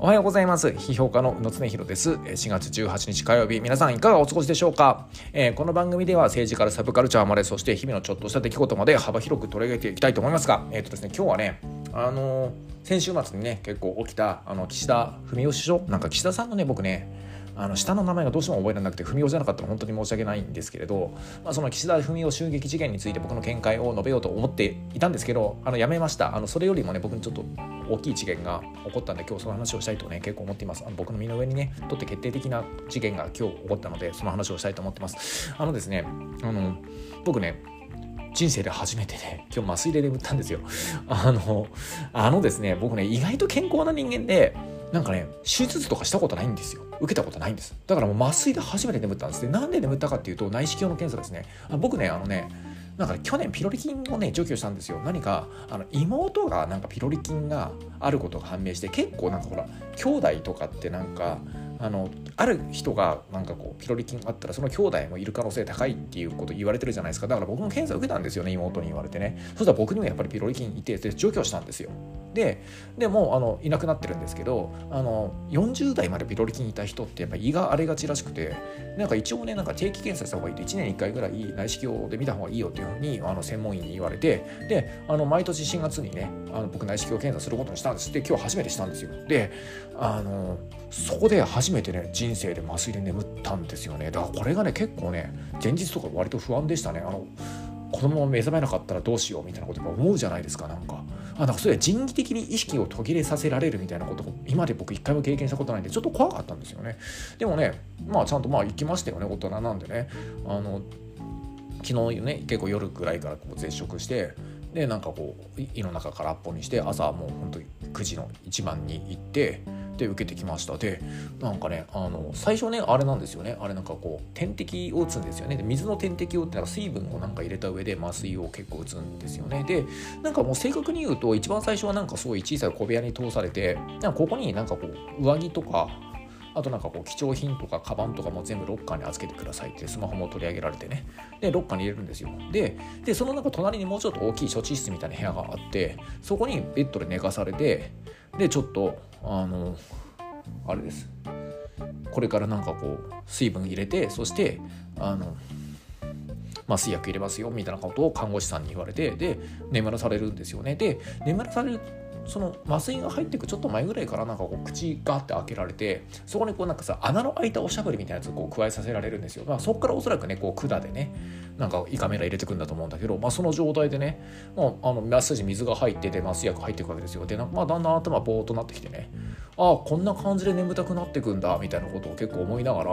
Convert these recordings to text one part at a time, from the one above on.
おはようございます。批評家の宇野恒弘です。4月18日火曜日、皆さんいかがお過ごしでしょうか、えー、この番組では政治からサブカルチャーまで、そして日々のちょっとした出来事まで幅広く取り上げていきたいと思いますが、えっ、ー、とですね、今日はね、あのー、先週末にね、結構起きた、あの、岸田文雄首相、なんか岸田さんのね、僕ね、あの下の名前がどうしても覚えられなくて文雄じゃなかったら本当に申し訳ないんですけれど、まあ、その岸田文雄襲撃事件について僕の見解を述べようと思っていたんですけどあのやめました。あのそれよりもね僕にちょっと大きい事件が起こったんで今日その話をしたいとね結構思っています。あの僕の身の上にねとって決定的な事件が今日起こったのでその話をしたいと思ってます。あのですねあの僕ね人生で初めてね、今日麻酔で眠ったんですよ。あの、あのですね、僕ね、意外と健康な人間で、なんかね、手術とかしたことないんですよ。受けたことないんです。だからもう麻酔で初めて眠ったんですで。なんで眠ったかっていうと、内視鏡の検査ですね。あ僕ね、あのね、なんか、ね、去年ピロリ菌をね除去したんですよ何かあの妹がなんかピロリ菌があることが判明して結構なんかほら兄弟とかってなんかあのある人がなんかこうピロリ菌あったらその兄弟もいる可能性高いっていうこと言われてるじゃないですか。だから僕も検査受けたんですよね妹に言われてね。そしたら僕にもやっぱりピロリ菌いてで除去したんですよ。ででもあのいなくなってるんですけどあの40代までピロリ菌いた人ってやっぱ胃が荒れがちらしくてなんか一応ねなんか定期検査した方がいいって1年に1回ぐらい内視鏡で見た方がいいよっていうふうにあの専門医に言われてであの毎年4月にねあの僕内視鏡検査することにしたんです。で今日初めてしたんですよ。であのそこで初めてね人生で麻酔で眠ったんですよね。だからこれがね結構ね前日とか割と不安でしたね。あのこのまま目覚めなかったらどうしようみたいなこと思うじゃないですかなんか。あなんかそれ人為的に意識を途切れさせられるみたいなことも今で僕一回も経験したことないんでちょっと怖かったんですよね。でもねまあちゃんとまあ行きましたよね大人なんでね。あの昨日ね結構夜ぐらいからこう絶食してでなんかこう胃の中からっぽにして朝もう本当に9時の一番に行ってで受けてきました。でなんかねあの最初ねあれなんですよね。あれなんかこう点滴を打つんですよね。で水の点滴を打ってなんか水分をなんか入れた上で麻酔を結構打つんですよね。でなんかもう正確に言うと一番最初はなんかすごい小さい小部屋に通されてなんかここになんかこう上着とかあとなんかこう貴重品とかカバンとかも全部ロッカーに預けてくださいってスマホも取り上げられてね。でロッカーに入れるんですよ。ででそのなんか隣にもうちょっと大きい処置室みたいな部屋があってそこにベッドで寝かされてでちょっとあのあれです。これからなんかこう水分入れてそしてあの麻酔薬入れますよみたいなことを看護師さんに言われてで眠らされるんですよね。で眠らされるその麻酔が入っていくちょっと前ぐらいからなんかこう口がって開けられてそこにこうなんかさ穴の開いたおしゃぶりみたいなやつをこう加えさせられるんですよ、まあ、そこからおそらくねこう管でねなんか胃カメラ入れてくんだと思うんだけど、まあ、その状態でね、まあ、あのマッサージ水が入ってて麻酔薬入っていくわけですよ。でなまあだんだん頭ボーっとなってきてねああこんな感じで眠たくなってくんだみたいなことを結構思いながら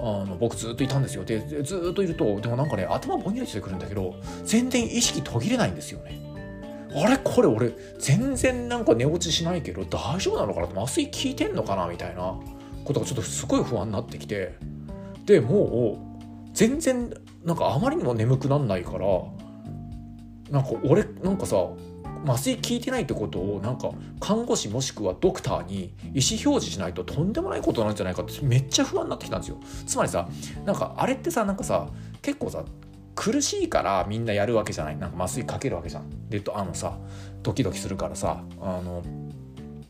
あの僕ずっといたんですよ。でずっといるとでもなんかね頭ぼんやりしてくるんだけど全然意識途切れないんですよね。あれ？これ俺全然なんか寝落ちしないけど大丈夫なのかな？麻酔効いてんのかなみたいなことがちょっとすごい不安になってきて。でもう全然なんかあまりにも眠くなんないからなんか俺なんかさ麻酔効いてないってことをなんか看護師もしくはドクターに意思表示しないととんでもないことなんじゃないかってめっちゃ不安になってきたんですよ。つまりさなんかあれってさなんかさ結構さ苦しいからみんなやるわけじゃない。なんか麻酔かけるわけじゃん。であのさドキドキするからさあの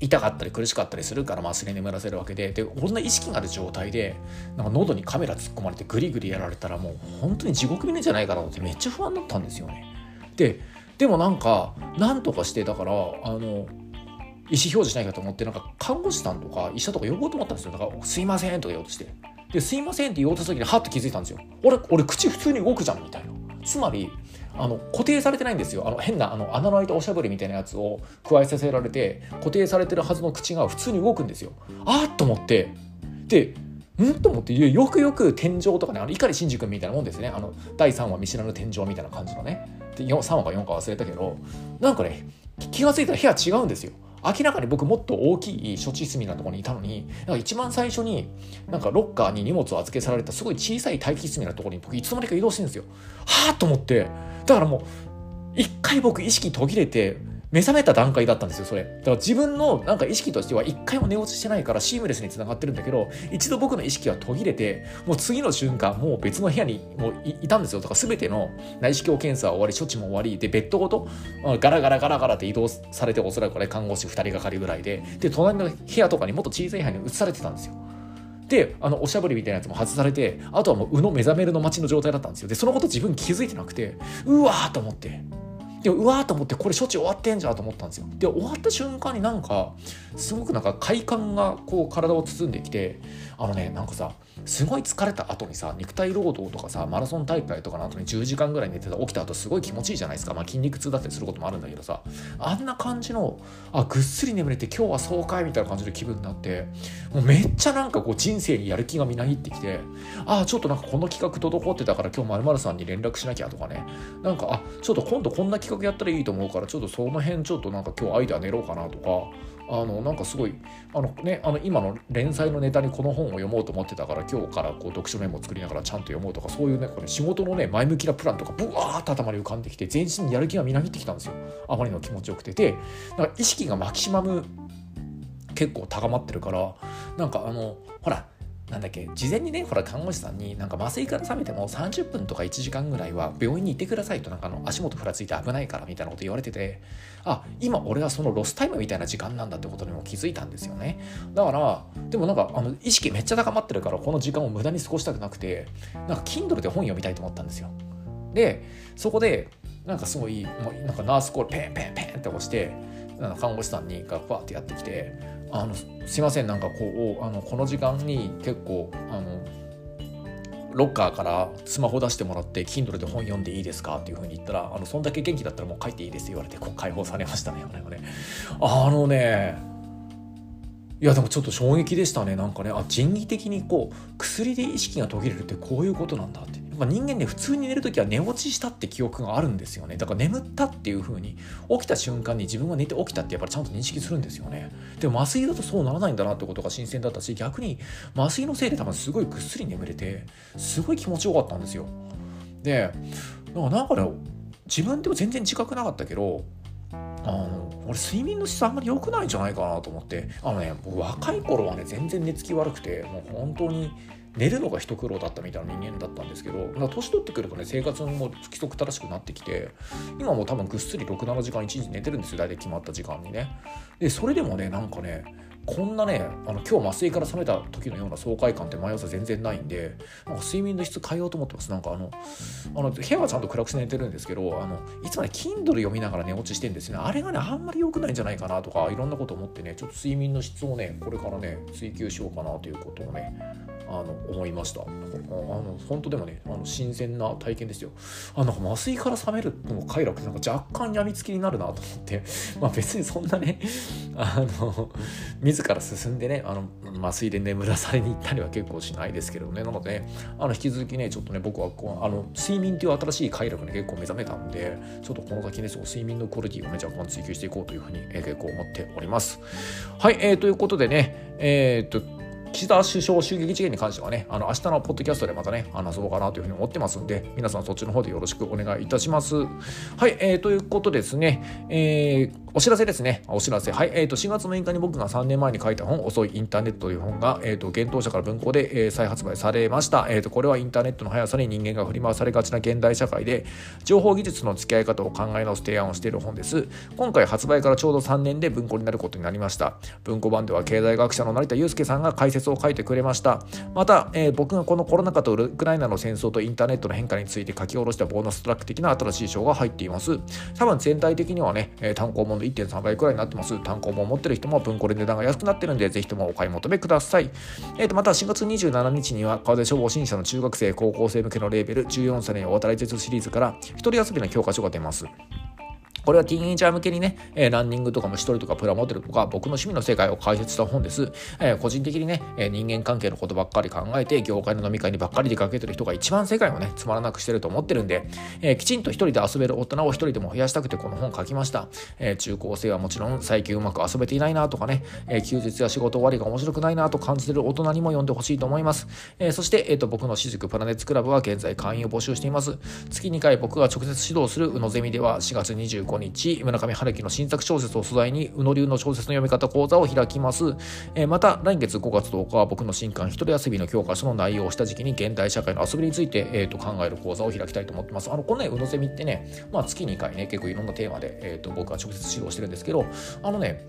痛かったり苦しかったりするから麻酔で眠らせるわけで。でこんな意識がある状態でなんか喉にカメラ突っ込まれてグリグリやられたらもう本当に地獄見るんじゃないかなってめっちゃ不安だったんですよね。ででもなんかなんとかしてだからあの意思表示しないかと思ってなんか看護師さんとか医者とか呼ぼうと思ったんですよ。だから「すいません」とか言おうとしてで「すいません」って言おうとした時にハッと気づいたんですよ。俺俺口普通に動くじゃんみたいな。つまりあの固定されてないんですよ。あの変なあの穴の開いたおしゃぶりみたいなやつを加えさせられて固定されてるはずの口が普通に動くんですよ。あっと思って。でんと思ってよくよく天井とかねあの碇シンジ君みたいなもんですね。あの第3話見知らぬ天井みたいな感じのね。で3話か4か忘れたけどなんかね気が付いたら部屋違うんですよ。明らかに僕もっと大きい処置室みたいなところにいたのになんか一番最初になんかロッカーに荷物を預けされたすごい小さい待機室みたいなところに僕いつの間にか移動してるんですよ。はあと思って。だからもう一回僕意識途切れて目覚めた段階だったんですよそれ。だから自分のなんか意識としては一回も寝落ちしてないからシームレスにつながってるんだけど一度僕の意識は途切れてもう次の瞬間もう別の部屋にもういたんですよ。だか全ての内視鏡検査は終わり処置も終わりでベッドごとガラガラガラガラって移動されておそらくね看護師2人がかりぐらいでで隣の部屋とかにもっと小さい部屋に移されてたんですよ。であのおしゃぶりみたいなやつも外されてあとはもううの目覚めるの待ちの状態だったんですよ。でそのこと自分気づいてなくてうわーと思って。でうわーと思ってこれ処置終わってんじゃんと思ったんですよ。で終わった瞬間になんかすごくなんか快感がこう体を包んできてあのねなんかさすごい疲れた後にさ肉体労働とかさマラソン大会とかの後に10時間ぐらい寝てた起きた後すごい気持ちいいじゃないですか、まあ、筋肉痛だったりすることもあるんだけどさ。あんな感じのあぐっすり眠れて今日は爽快みたいな感じで気分になってもうめっちゃなんかこう人生にやる気がみなぎってきてあちょっとなんかこの企画滞ってたから今日まるさんに連絡しなきゃとかね。なんかあちょっと今度こんな企画やったらいいと思うからちょっとその辺ちょっとなんか今日アイデア練ろうかなとかあのなんかすごいあの、ね、あの今の連載のネタにこの本を読もうと思ってたから今日からこう読書メモを作りながらちゃんと読もうとかそういうねこれ仕事のね前向きなプランとかブワーッと頭に浮かんできて全身にやる気がみなぎってきたんですよ。あまりの気持ちよくて。でなんか意識がマキシマム結構高まってるからなんかあのほらなんだっけ事前にねほら看護師さんになんか麻酔から覚めても30分とか1時間ぐらいは病院に行ってくださいとなんかの足元ふらついて危ないからみたいなこと言われててあ今俺はそのロスタイムみたいな時間なんだってことにも気づいたんですよね。だからでもなんかあの意識めっちゃ高まってるからこの時間を無駄に過ごしたくなくてなんか Kindle で本読みたいと思ったんですよ。でそこでなんかすごいもうなんかナースコールペンペンペンって押して看護師さんにがバーってやってきてあのすいませんなんかこうあのこの時間に結構あのロッカーからスマホ出してもらって Kindle で本読んでいいですかっていうふうに言ったらあのそんだけ元気だったらもう書いていいですって言われてこう解放されましたねあれね。あのねいやでもちょっと衝撃でしたねなんかね。あ人為的にこう薬で意識が途切れるってこういうことなんだってまあ、人間ね普通に寝る時は寝落ちしたって記憶があるんですよね。だから眠ったっていう風に起きた瞬間に自分が寝て起きたってやっぱりちゃんと認識するんですよね。でも麻酔だとそうならないんだなってことが新鮮だったし逆に麻酔のせいで多分すごいぐっすり眠れてすごい気持ちよかったんですよ。でなんかね自分でも全然自覚なかったけどあの俺睡眠の質あんまり良くないんじゃないかなと思って。あのね僕若い頃はね全然寝つき悪くてもう本当に寝るのが一苦労だったみたいな人間だったんですけど年取ってくるとね生活も規則正しくなってきて今も多分ぐっすり67時間1日寝てるんですよ大体決まった時間にね。でそれでもねなんかねこんなねあの今日麻酔から覚めた時のような爽快感って毎朝全然ないんでなんか睡眠の質変えようと思ってます。なんかあのあの部屋はちゃんと暗くして寝てるんですけどあのいつもね Kindle 読みながら寝落ちしてんですね。あれがねあんまり良くないんじゃないかなとかいろんなこと思ってねちょっと睡眠の質をねこれからね追求しようかなということをねあの思いました。あの本当でもねあの新鮮な体験ですよ。あなんか麻酔から覚めるの快楽なんか若干病みつきになるなと思って。まあ別にそんなねあの自ら進んでねあの麻酔で眠らされに行ったりは結構しないですけどね。なので、ね、あの引き続きねちょっとね僕はこうあの睡眠っていう新しい快楽に結構目覚めたんでちょっとこの先ね睡眠のクオリティをね若干追求していこうというふうに、え、結構思っております。はい、えー、ということでねえー、っと岸田首相襲撃事件に関してはね、あの明日のポッドキャストでまたね、話そうかなというふうに思ってますんで、皆さんそっちの方でよろしくお願いいたします。はい、えー、ということですね、えー、お知らせですね。お知らせ。はい。えっ、ー、と、4月6日に僕が3年前に書いた本、遅いインターネットという本が、えっ、ー、と、幻冬者から文庫で、えー、再発売されました。えっ、と、これはインターネットの速さに人間が振り回されがちな現代社会で、情報技術の付き合い方を考え直す提案をしている本です。今回発売からちょうど3年で文庫になることになりました。文庫版では経済学者の成田悠介さんが解説を書いてくれました。また、え僕がこのコロナ禍とウクライナの戦争とインターネットの変化について書き下ろしたボーナストラック的な新しい章が入っています。多分全体的にはね、単行本の1.3倍くらいになってます。単行本持ってる人も文庫で値段が安くなってるんでぜひともお買い求めください、えー、とまた4月27日には川出消防審査の中学生高校生向けのレーベル14歳の渡り鉄シリーズから一人遊びの教科書が出ます。これはティーンエイジャー向けにね、えー、ランニングとかも一人とかプラモデルとか僕の趣味の世界を解説した本です。えー、個人的にね、えー、人間関係のことばっかり考えて、業界の飲み会にばっかり出かけてる人が一番世界をね、つまらなくしてると思ってるんで、えきちんと一人で遊べる大人を一人でも増やしたくてこの本書きました。え中高生はもちろん最近うまく遊べていないなとかね、え休日や仕事終わりが面白くないなと感じてる大人にも読んでほしいと思います。えそして、えーと、僕の私塾プラネッツクラブは現在会員を募集しています。月2回僕が直接指導するうのゼミでは4月25 25日、村上春樹の新作小説を素材に、宇野流の小説の読み方講座を開きます。えー、また、来月5月10日は僕の新刊、一人遊びの教科書の内容をした時期に現代社会の遊びについて、えー、と考える講座を開きたいと思ってます。あの、このね、宇野ゼミってね、まあ、月2回ね、結構いろんなテーマで、えー、と僕は直接指導してるんですけど、あのね、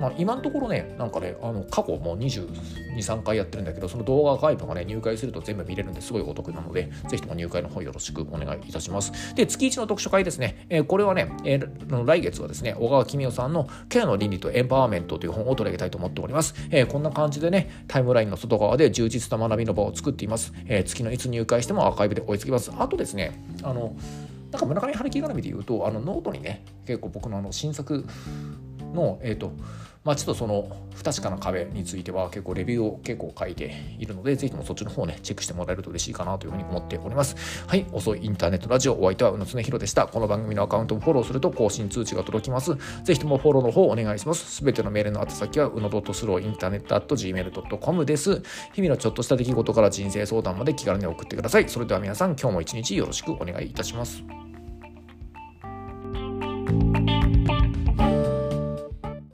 まあ、今のところね、なんかね、あの過去もう22、3回やってるんだけど、その動画外部がね、入会すると全部見れるんですごいお得なので、ぜひとも入会の方よろしくお願いいたします。で、月1の読書会ですね、えー、これはね、えー、来月はですね、小川公代さんのケアの倫理とエンパワーメントという本を取り上げたいと思っております。えー、こんな感じでね、タイムラインの外側で充実な学びの場を作っています。え月のいつ入会してもアーカイブで追いつきます。あとですね、あの、なんか村上春樹絡みで言うと、あのノートにね、結構僕のあの新作の、えっ、ー、と、まあ、ちょっとその不確かな壁については結構レビューを結構書いているので、ぜひともそっちの方ね、チェックしてもらえると嬉しいかなというふうに思っております。はい、遅いインターネットラジオ、お相手は宇野常寛でした。この番組のアカウントをフォローすると更新通知が届きます。ぜひともフォローの方お願いします。すべてのメールの宛先は、うの .slow internet .gmail.com です。日々のちょっとした出来事から人生相談まで気軽に送ってください。それでは皆さん、今日も一日よろしくお願いいたします。